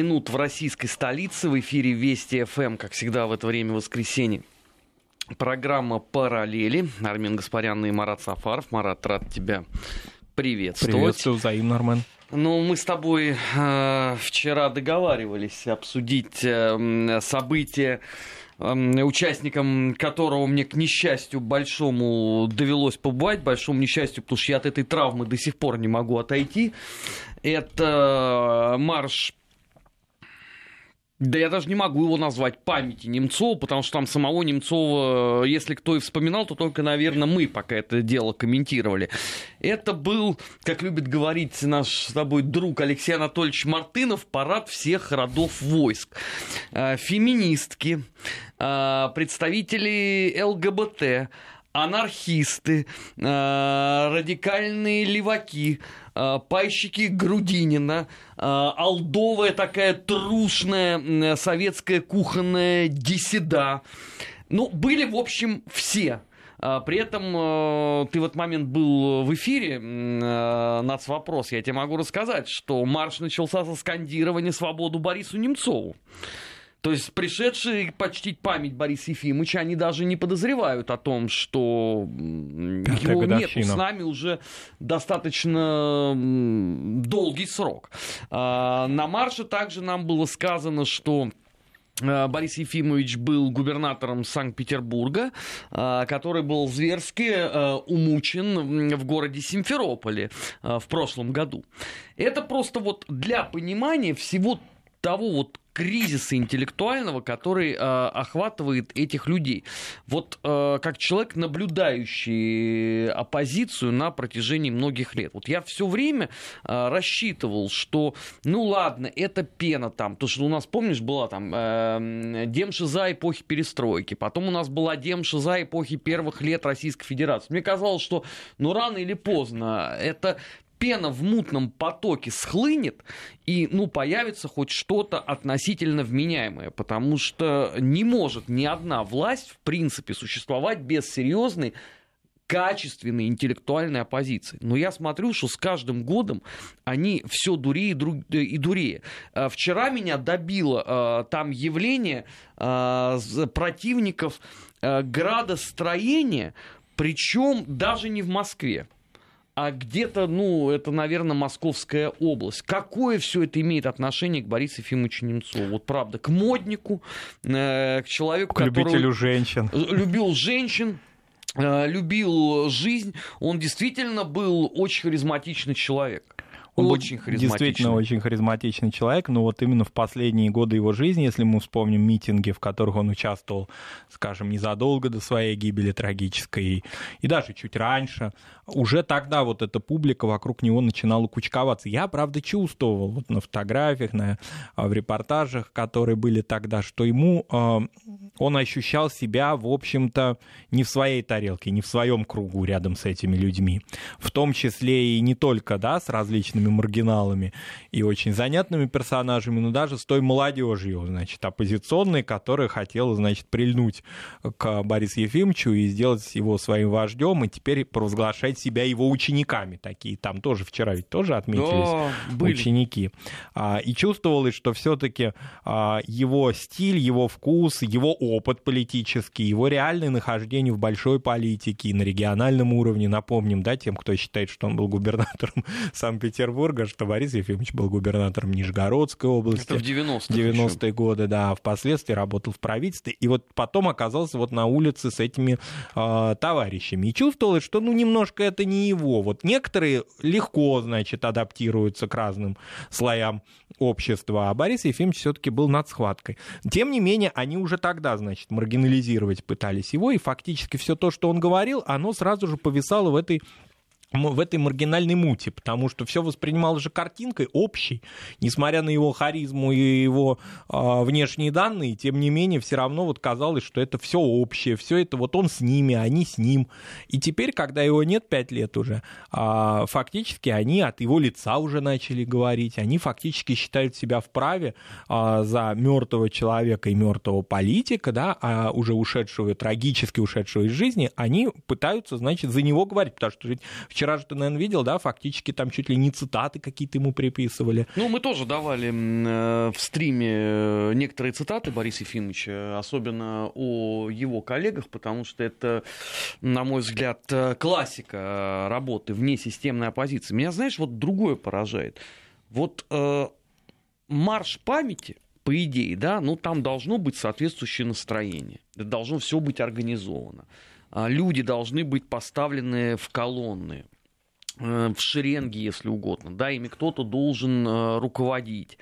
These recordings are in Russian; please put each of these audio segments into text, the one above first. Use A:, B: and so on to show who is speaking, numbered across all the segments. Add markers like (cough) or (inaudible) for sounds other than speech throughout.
A: минут в российской столице. В эфире Вести ФМ, как всегда, в это время воскресенье. Программа «Параллели». Армен Гаспарян и Марат Сафаров. Марат, рад тебя приветствовать.
B: Приветствую, взаимно, Армен.
A: Ну, мы с тобой э, вчера договаривались обсудить э, события, э, участникам которого мне, к несчастью большому, довелось побывать, большому несчастью, потому что я от этой травмы до сих пор не могу отойти. Это марш да я даже не могу его назвать памяти Немцова, потому что там самого Немцова, если кто и вспоминал, то только, наверное, мы пока это дело комментировали. Это был, как любит говорить наш с тобой друг Алексей Анатольевич Мартынов, парад всех родов войск. Э, феминистки, э, представители ЛГБТ, анархисты, э, радикальные леваки, э, пайщики Грудинина, э, алдовая такая трушная советская кухонная деседа. Ну, были, в общем, все. При этом ты в этот момент был в эфире «Нацвопрос». Я тебе могу рассказать, что марш начался со скандирования «Свободу Борису Немцову». То есть пришедшие почтить память Бориса Ефимовича, они даже не подозревают о том, что Пятая его нет с нами уже достаточно долгий срок. А, на марше также нам было сказано, что а, Борис Ефимович был губернатором Санкт-Петербурга, а, который был зверски умучен в городе Симферополе в прошлом году. Это просто вот для понимания всего того вот кризиса интеллектуального, который э, охватывает этих людей. Вот э, как человек, наблюдающий оппозицию на протяжении многих лет. Вот я все время э, рассчитывал, что, ну ладно, это пена там, то что у нас, помнишь, была там э, демшиза эпохи перестройки, потом у нас была демшиза эпохи первых лет Российской Федерации. Мне казалось, что, ну рано или поздно это пена в мутном потоке схлынет, и, ну, появится хоть что-то относительно вменяемое, потому что не может ни одна власть, в принципе, существовать без серьезной качественной интеллектуальной оппозиции. Но я смотрю, что с каждым годом они все дурее и дурее. А вчера меня добило а, там явление а, противников градостроения, причем даже не в Москве а где-то, ну, это, наверное, Московская область. Какое все это имеет отношение к Борису Ефимовичу Немцову? Вот правда, к моднику, э, к человеку,
B: к который... любителю женщин.
A: Любил женщин, э, любил жизнь. Он действительно был очень харизматичный человек.
B: Он очень был действительно очень харизматичный человек, но вот именно в последние годы его жизни, если мы вспомним митинги, в которых он участвовал, скажем, незадолго до своей гибели трагической, и даже чуть раньше, уже тогда вот эта публика вокруг него начинала кучковаться. Я, правда, чувствовал вот на фотографиях, на, а, в репортажах, которые были тогда, что ему а, он ощущал себя, в общем-то, не в своей тарелке, не в своем кругу рядом с этими людьми. В том числе и не только, да, с различными маргиналами и очень занятными персонажами, но даже с той молодежью, значит, оппозиционной, которая хотела, значит, прильнуть к Борису Ефимовичу и сделать его своим вождем, и теперь провозглашать себя его учениками. Такие там тоже вчера ведь тоже отметились да, были. ученики. А, и чувствовалось, что все-таки а, его стиль, его вкус, его опыт политический, его реальное нахождение в большой политике и на региональном уровне, напомним, да, тем, кто считает, что он был губернатором (laughs) Санкт-Петербурга, что Борис Ефимович был губернатором Нижегородской области. Это
A: в
B: 90-е. 90-е годы, да. Впоследствии работал в правительстве. И вот потом оказался вот на улице с этими э, товарищами. И чувствовалось, что ну немножко это не его. Вот некоторые легко, значит, адаптируются к разным слоям общества, а Борис Ефимович все-таки был над схваткой. Тем не менее, они уже тогда, значит, маргинализировать пытались его, и фактически все то, что он говорил, оно сразу же повисало в этой в этой маргинальной муте, потому что все воспринималось же картинкой общей, несмотря на его харизму и его э, внешние данные, тем не менее, все равно вот казалось, что это все общее, все это вот он с ними, они с ним. И теперь, когда его нет пять лет уже, э, фактически они от его лица уже начали говорить, они фактически считают себя вправе э, за мертвого человека и мертвого политика, да, а уже ушедшего, трагически ушедшего из жизни, они пытаются, значит, за него говорить, потому что в Вчера же ты, наверное, видел, да, фактически там чуть ли не цитаты какие-то ему приписывали.
A: Ну, мы тоже давали э, в стриме э, некоторые цитаты Бориса Ефимовича, особенно о его коллегах, потому что это, на мой взгляд, э, классика работы вне системной оппозиции. Меня, знаешь, вот другое поражает. Вот э, марш памяти, по идее, да, ну там должно быть соответствующее настроение. Должно все быть организовано. А люди должны быть поставлены в колонны, э, в шеренги, если угодно. Да, ими кто-то должен э, руководить.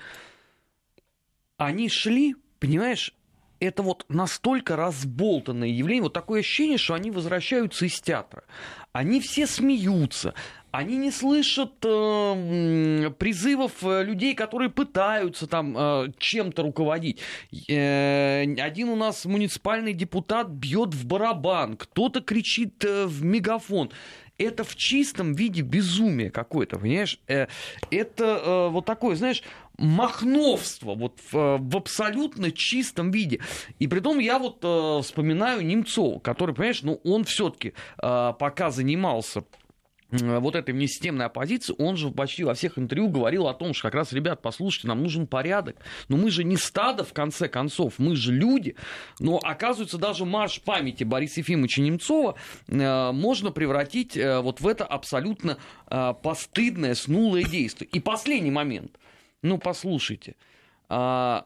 A: Они шли, понимаешь, это вот настолько разболтанное явление, вот такое ощущение, что они возвращаются из театра. Они все смеются, они не слышат э, призывов э, людей, которые пытаются там э, чем-то руководить. Э, один у нас муниципальный депутат бьет в барабан, кто-то кричит э, в мегафон. Это в чистом виде безумие какое-то, понимаешь? Э, это э, вот такое, знаешь, махновство вот в, в абсолютно чистом виде. И при том я вот вспоминаю Немцова, который, понимаешь, ну он все-таки пока занимался вот этой внесистемной оппозиции, он же почти во всех интервью говорил о том, что как раз, ребят, послушайте, нам нужен порядок. Но мы же не стадо, в конце концов, мы же люди. Но, оказывается, даже марш памяти Бориса Ефимовича Немцова э, можно превратить э, вот в это абсолютно э, постыдное, снулое действие. И последний момент. Ну, послушайте. Э,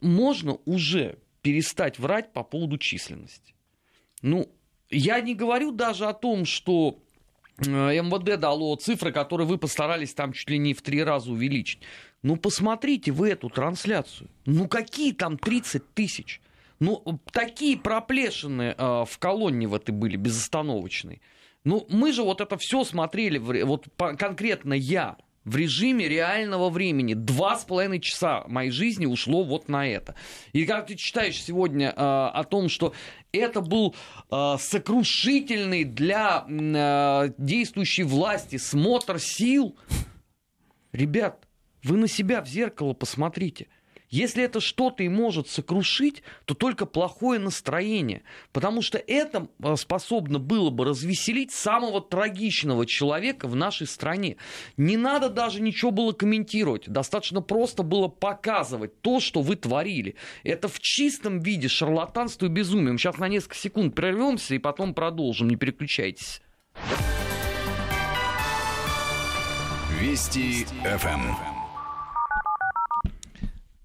A: можно уже перестать врать по поводу численности. Ну, я не говорю даже о том, что МВД дало цифры, которые вы постарались там чуть ли не в три раза увеличить. Ну, посмотрите вы эту трансляцию. Ну, какие там 30 тысяч? Ну, такие проплешины э, в колонне в этой были, безостановочные. Ну, мы же вот это все смотрели, вот конкретно я, в режиме реального времени. Два с половиной часа моей жизни ушло вот на это. И как ты читаешь сегодня э, о том, что это был э, сокрушительный для э, действующей власти смотр сил, ребят, вы на себя в зеркало посмотрите. Если это что-то и может сокрушить, то только плохое настроение. Потому что это а, способно было бы развеселить самого трагичного человека в нашей стране. Не надо даже ничего было комментировать. Достаточно просто было показывать то, что вы творили. Это в чистом виде шарлатанство и безумие. Мы сейчас на несколько секунд прервемся и потом продолжим. Не переключайтесь.
C: Вести ФМ.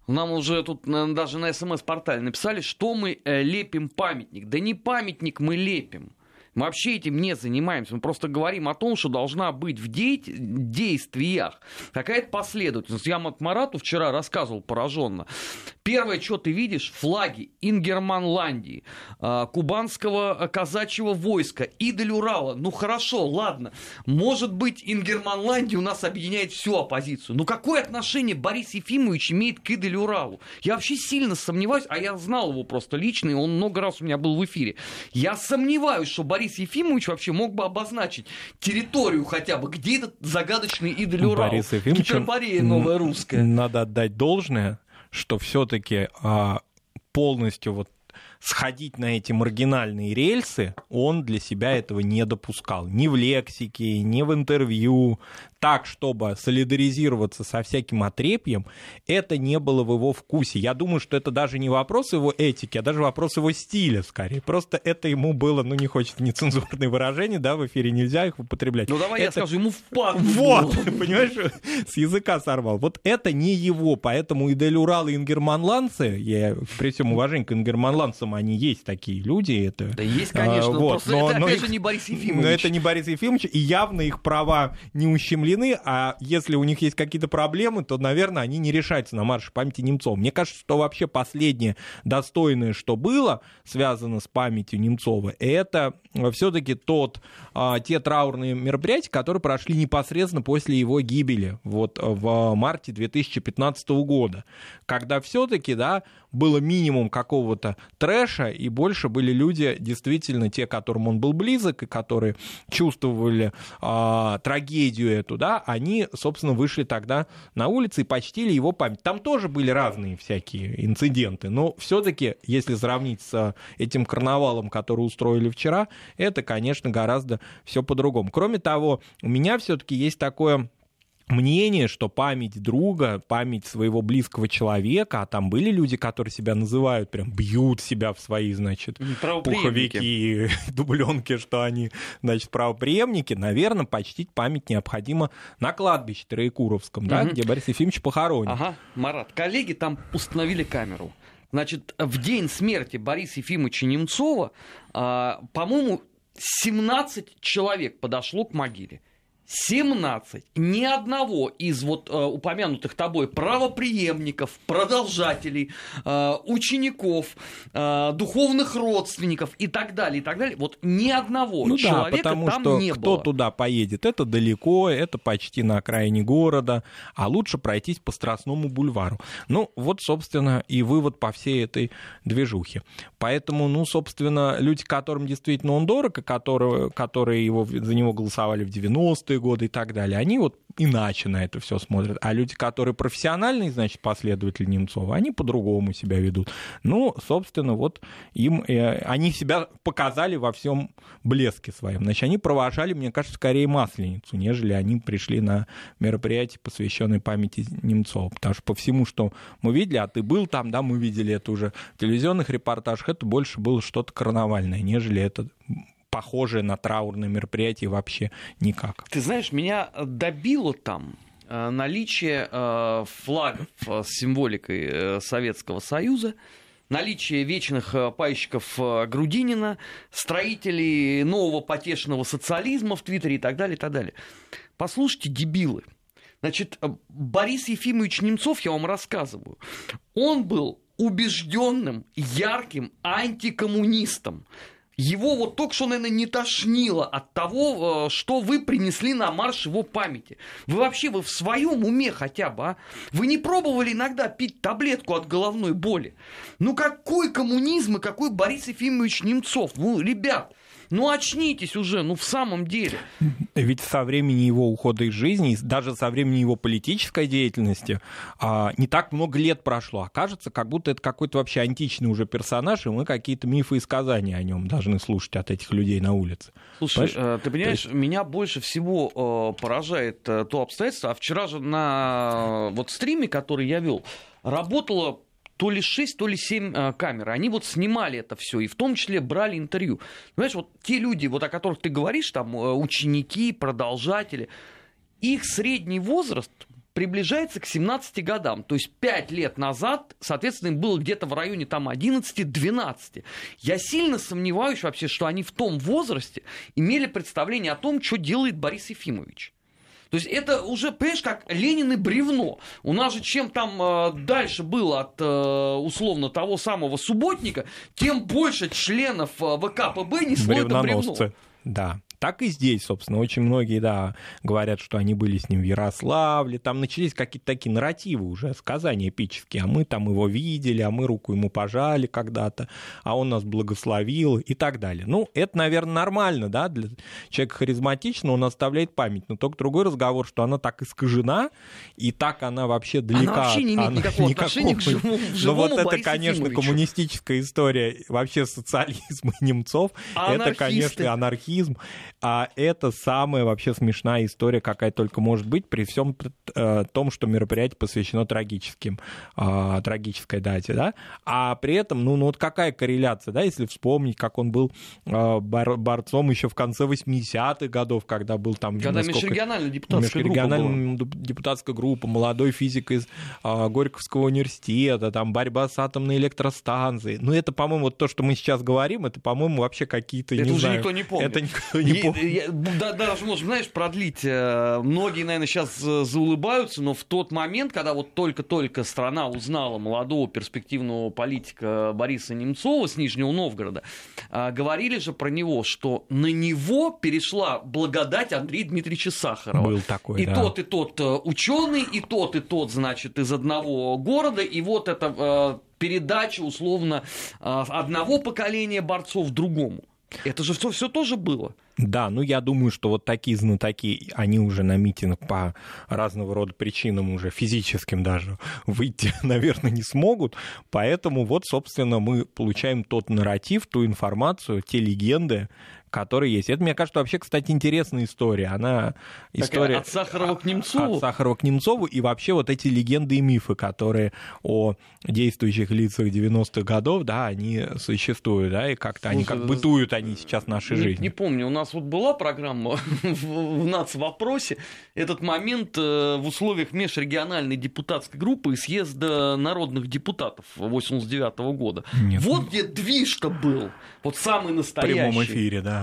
A: Нам уже тут даже на смс-портале написали, что мы э, лепим памятник. Да не памятник мы лепим. Мы вообще этим не занимаемся. Мы просто говорим о том, что должна быть в де- действиях какая-то последовательность. Я Марату вчера рассказывал пораженно. Первое, что ты видишь, флаги Ингерманландии, а, кубанского казачьего войска, Идель Урала. Ну хорошо, ладно. Может быть, Ингерманландия у нас объединяет всю оппозицию. Но какое отношение Борис Ефимович имеет к Идель Уралу? Я вообще сильно сомневаюсь, а я знал его просто лично, и он много раз у меня был в эфире. Я сомневаюсь, что Борис Борис Ефимович вообще мог бы обозначить территорию хотя бы, где этот загадочный идоль Урал.
B: Борис Ефимович, Гиперборея новая русская. Надо отдать должное, что все-таки а, полностью вот сходить на эти маргинальные рельсы, он для себя этого не допускал. Ни в лексике, ни в интервью, так, чтобы солидаризироваться со всяким отрепьем, это не было в его вкусе. Я думаю, что это даже не вопрос его этики, а даже вопрос его стиля, скорее. Просто это ему было, ну, не хочется нецензурные выражения, да, в эфире нельзя их употреблять.
A: Ну, давай
B: это...
A: я скажу, ему впадло.
B: Вот, (laughs) понимаешь, с языка сорвал. Вот это не его, поэтому и Дель Урал, и ингерманландцы, я при всем уважении к ингерманландцам, они есть такие люди. Это,
A: да есть, конечно, а, вот, просто но, это, но опять их, же, не Борис Ефимович.
B: Но это не Борис Ефимович, и явно их права не ущемлены а если у них есть какие-то проблемы, то, наверное, они не решаются на марше памяти Немцова. Мне кажется, что вообще последнее достойное, что было связано с памятью Немцова, это все-таки тот, а, те траурные мероприятия, которые прошли непосредственно после его гибели, вот в марте 2015 года, когда все-таки, да, было минимум какого-то трэша, трэша, и больше были люди, действительно, те, которым он был близок, и которые чувствовали э, трагедию эту, да, они, собственно, вышли тогда на улицы и почтили его память. Там тоже были разные всякие инциденты, но все-таки, если сравнить с этим карнавалом, который устроили вчера, это, конечно, гораздо все по-другому. Кроме того, у меня все-таки есть такое мнение, что память друга, память своего близкого человека, а там были люди, которые себя называют, прям бьют себя в свои, значит, пуховики, (laughs) дубленки, что они, значит, правоприемники, наверное, почтить память необходимо на кладбище Троекуровском, да, угу. где Борис Ефимович похоронен.
A: Ага, Марат, коллеги там установили камеру. Значит, в день смерти Бориса Ефимовича Немцова, а, по-моему, 17 человек подошло к могиле. 17. Ни одного из вот э, упомянутых тобой правоприемников, продолжателей, э, учеников, э, духовных родственников и так далее, и так далее, вот ни одного ну человека да, потому там
B: что
A: не
B: кто
A: было.
B: туда поедет, это далеко, это почти на окраине города, а лучше пройтись по Страстному бульвару. Ну, вот, собственно, и вывод по всей этой движухе. Поэтому, ну, собственно, люди, которым действительно он дорог, и которые, которые его, за него голосовали в 90-е годы и так далее, они вот иначе на это все смотрят. А люди, которые профессиональные, значит, последователи Немцова, они по-другому себя ведут. Ну, собственно, вот им, э, они себя показали во всем блеске своем. Значит, они провожали, мне кажется, скорее Масленицу, нежели они пришли на мероприятие, посвященное памяти Немцова. Потому что по всему, что мы видели, а ты был там, да, мы видели это уже в телевизионных репортажах, это больше было что-то карнавальное, нежели это похожее на траурное мероприятие вообще никак.
A: Ты знаешь, меня добило там э, наличие э, флагов э, с символикой Советского Союза, наличие вечных пайщиков Грудинина, строителей нового потешного социализма в Твиттере и так далее, и так далее. Послушайте, дебилы. Значит, Борис Ефимович Немцов, я вам рассказываю, он был убежденным, ярким антикоммунистом. Его вот только что, наверное, не тошнило от того, э, что вы принесли на марш его памяти. Вы вообще, вы в своем уме хотя бы, а? Вы не пробовали иногда пить таблетку от головной боли? Ну какой коммунизм и какой Борис Ефимович Немцов? Ну, ребят, ну очнитесь уже, ну в самом деле.
B: Ведь со времени его ухода из жизни, даже со времени его политической деятельности, а, не так много лет прошло. А кажется, как будто это какой-то вообще античный уже персонаж, и мы какие-то мифы и сказания о нем должны слушать от этих людей на улице.
A: Слушай, понимаешь? Э, ты понимаешь, есть... меня больше всего э, поражает э, то обстоятельство, а вчера же на вот стриме, который я вел, работало то ли 6, то ли 7 э, камер. Они вот снимали это все, и в том числе брали интервью. Понимаешь, вот те люди, вот о которых ты говоришь, там э, ученики, продолжатели, их средний возраст приближается к 17 годам. То есть 5 лет назад, соответственно, им было где-то в районе там 11-12. Я сильно сомневаюсь вообще, что они в том возрасте имели представление о том, что делает Борис Ефимович. То есть это уже, понимаешь, как Ленин и бревно. У нас же чем там э, дальше было от, э, условно, того самого субботника, тем больше членов э, ВКПБ несло это бревно.
B: Да. Так и здесь, собственно, очень многие, да, говорят, что они были с ним в Ярославле, там начались какие-то такие нарративы уже, сказания эпические, а мы там его видели, а мы руку ему пожали когда-то, а он нас благословил и так далее. Ну, это, наверное, нормально, да, для человека харизматичного он оставляет память, но только другой разговор, что она так искажена, и так она вообще далека она
A: вообще не имеет (laughs) никакого, никакого отношения к живому, к
B: живому Но вот это, конечно, Ефимовичу. коммунистическая история вообще социализма (laughs) немцов, это, конечно, анархизм, а это самая вообще смешная история, какая только может быть, при всем э, том, что мероприятие посвящено трагическим, э, трагической дате, да. А при этом, ну, ну вот какая корреляция, да, если вспомнить, как он был бор борцом еще в конце 80-х годов, когда был там...
A: Когда межрегиональная депутатская межрегиональная
B: группа была. депутатская группа, молодой физик из э, Горьковского университета, там борьба с атомной электростанцией. Ну, это, по-моему, вот то, что мы сейчас говорим, это, по-моему, вообще какие-то,
A: это
B: не
A: уже
B: знаю...
A: никто не помнит.
B: Это никто не помнит.
A: Я, да, даже можем, знаешь, продлить. Э, многие, наверное, сейчас заулыбаются, но в тот момент, когда вот только-только страна узнала молодого перспективного политика Бориса Немцова с Нижнего Новгорода, э, говорили же про него, что на него перешла благодать Андрея Дмитриевича Сахарова.
B: Был такой,
A: И
B: да.
A: тот, и тот э, ученый, и тот, и тот, значит, из одного города, и вот это передача, условно, одного поколения борцов другому. Это же все, все тоже было.
B: Да, ну я думаю, что вот такие знатоки, они уже на митинг по разного рода причинам, уже физическим даже, (laughs) выйти, наверное, не смогут. Поэтому вот, собственно, мы получаем тот нарратив, ту информацию, те легенды, которые есть. Это, мне кажется, вообще, кстати, интересная история. Она история...
A: от Сахарова к Немцову?
B: От Сахарова к Немцову, и вообще вот эти легенды и мифы, которые о действующих лицах 90-х годов, да, они существуют, да, и как-то они как бытуют они сейчас в нашей
A: не,
B: жизни.
A: Не помню, у нас вот была программа (laughs) в, в НАЦ-вопросе, этот момент э, в условиях межрегиональной депутатской группы и съезда народных депутатов 89 -го года. Нет. Вот где движ-то был, вот самый настоящий. В
B: прямом эфире, да.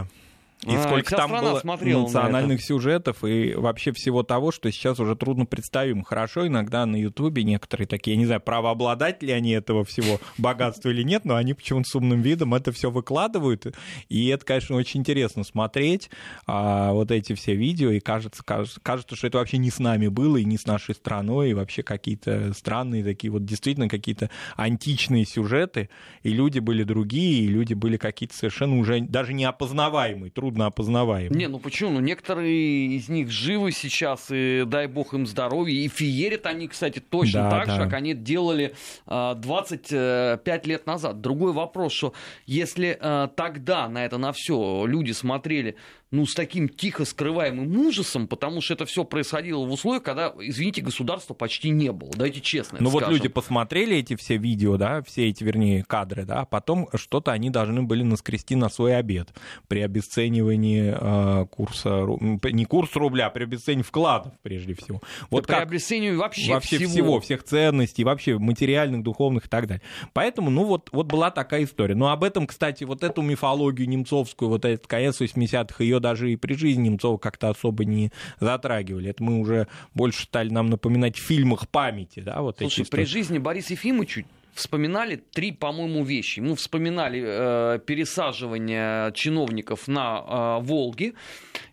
B: И а, сколько там было национальных на сюжетов и вообще всего того, что сейчас уже трудно представим. Хорошо, иногда на Ютубе некоторые такие, я не знаю, правообладатели они этого всего (laughs) богатства или нет, но они почему-то с умным видом это все выкладывают. И это, конечно, очень интересно смотреть, а, вот эти все видео, и кажется, кажется, кажется, что это вообще не с нами было, и не с нашей страной, и вообще какие-то странные такие вот действительно какие-то античные сюжеты, и люди были другие, и люди были какие-то совершенно уже даже неопознаваемые, трудно опознаваемы.
A: Не, ну почему? Ну некоторые из них живы сейчас, и дай бог им здоровья. И феерят они, кстати, точно да, так да. же, как они делали 25 э, лет назад. Другой вопрос, что если э, тогда на это на все люди смотрели ну, с таким тихо скрываемым ужасом, потому что это все происходило в условиях, когда, извините, государства почти не было. Давайте честно.
B: Ну
A: вот
B: люди посмотрели эти все видео, да, все эти, вернее, кадры, да, а потом что-то они должны были наскрести на свой обед при обесценивании э, курса, не курс рубля, а при обесценивании вкладов, прежде всего.
A: Вот да при обесценивании вообще,
B: вообще
A: всего.
B: всего, всех ценностей, вообще материальных, духовных и так далее. Поэтому, ну вот, вот была такая история. Но об этом, кстати, вот эту мифологию немцовскую, вот этот конец 80-х, ее даже и при жизни Немцова как-то особо не затрагивали. Это мы уже больше стали нам напоминать в фильмах памяти. Да, вот
A: Слушай, эти при жизни Бориса Ефимовича вспоминали три, по-моему, вещи. Мы вспоминали э, пересаживание чиновников на э, Волге.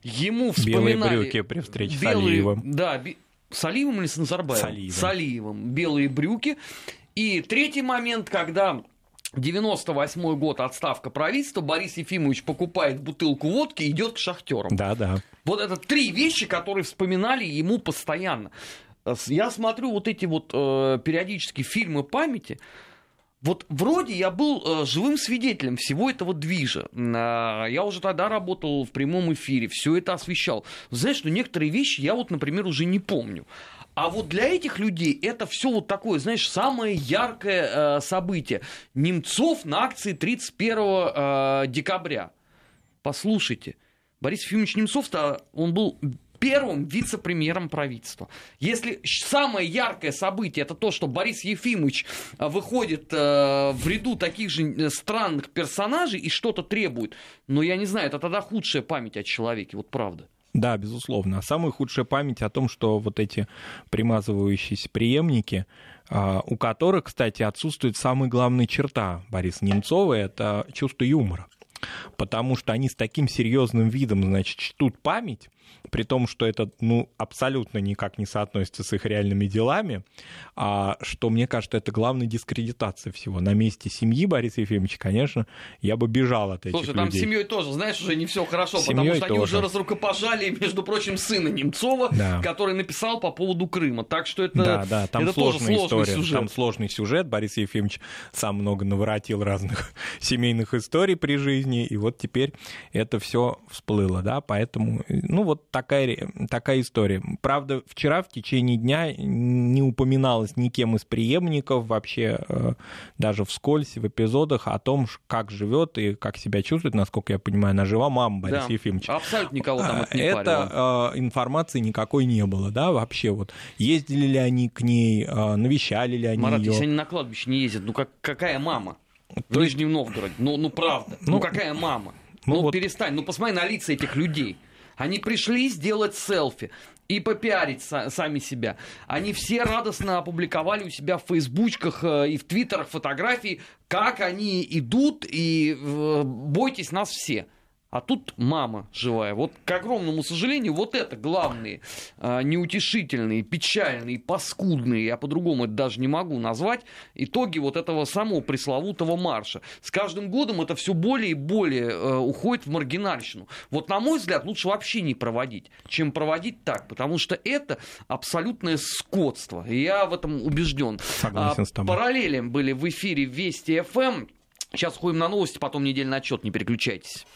A: Ему вспоминали...
B: Белые брюки при встрече белые, с Алиевым.
A: Да, би... с Алиевым или с Назарбаевым?
B: С Алиевым.
A: С Алиевым. Белые брюки. И третий момент, когда 98 год, отставка правительства, Борис Ефимович покупает бутылку водки и идет к шахтерам.
B: Да, да.
A: Вот это три вещи, которые вспоминали ему постоянно. Я смотрю вот эти вот э, периодически фильмы памяти. Вот вроде я был э, живым свидетелем всего этого движа. Э, я уже тогда работал в прямом эфире, все это освещал. Знаешь, что некоторые вещи я вот, например, уже не помню. А вот для этих людей это все вот такое, знаешь, самое яркое э, событие. Немцов на акции 31 э, декабря. Послушайте, Борис Ефимович Немцов-то, он был первым вице-премьером правительства. Если самое яркое событие это то, что Борис Ефимович э, выходит э, в ряду таких же э, странных персонажей и что-то требует, но я не знаю, это тогда худшая память о человеке, вот правда.
B: Да, безусловно. А самая худшая память о том, что вот эти примазывающиеся преемники, а, у которых, кстати, отсутствует самая главная черта Бориса Немцова, это чувство юмора. Потому что они с таким серьезным видом, значит, чтут память, при том, что это ну, абсолютно никак не соотносится с их реальными делами, а, что, мне кажется, это главная дискредитация всего. На месте семьи Бориса Ефимовича, конечно, я бы бежал от этих
A: Слушай, там
B: людей.
A: с семьей тоже, знаешь, уже не все хорошо, с потому что тоже. они уже разрукопожали, между прочим, сына Немцова, да. который написал по поводу Крыма. Так что это,
B: да, да, там
A: это
B: сложная
A: тоже
B: история.
A: сюжет.
B: Там сложный сюжет. Борис Ефимович сам много наворотил разных (laughs) семейных историй при жизни, и вот теперь это все всплыло, да, поэтому, ну, вот такая, такая история. Правда, вчера в течение дня не упоминалось никем из преемников вообще, э, даже вскользь в эпизодах о том, как живет и как себя чувствует, насколько я понимаю, она жива мама Бориса да, Ефимовича.
A: Абсолютно никого там это не
B: Это э, информации никакой не было, да, вообще вот. Ездили ли они к ней, э, навещали ли они
A: Марат,
B: ее?
A: если они на кладбище не ездят, ну как, какая мама? В Нижнем Новгороде. Ну, ну правда. Ну, ну какая мама? Ну, ну вот... перестань, ну посмотри на лица этих людей. Они пришли сделать селфи и попиарить сами себя. Они все радостно опубликовали у себя в фейсбучках э, и в твиттерах фотографии, как они идут, и э, бойтесь нас все. А тут мама живая. Вот, к огромному сожалению, вот это главные а, неутешительные, печальные, паскудные, я по-другому это даже не могу назвать, итоги вот этого самого пресловутого марша. С каждым годом это все более и более э, уходит в маргинальщину. Вот, на мой взгляд, лучше вообще не проводить, чем проводить так, потому что это абсолютное скотство. Я в этом убежден.
B: Согласен а, с тобой.
A: Параллели были в эфире Вести ФМ. Сейчас ходим на новости, потом недельный отчет, не переключайтесь.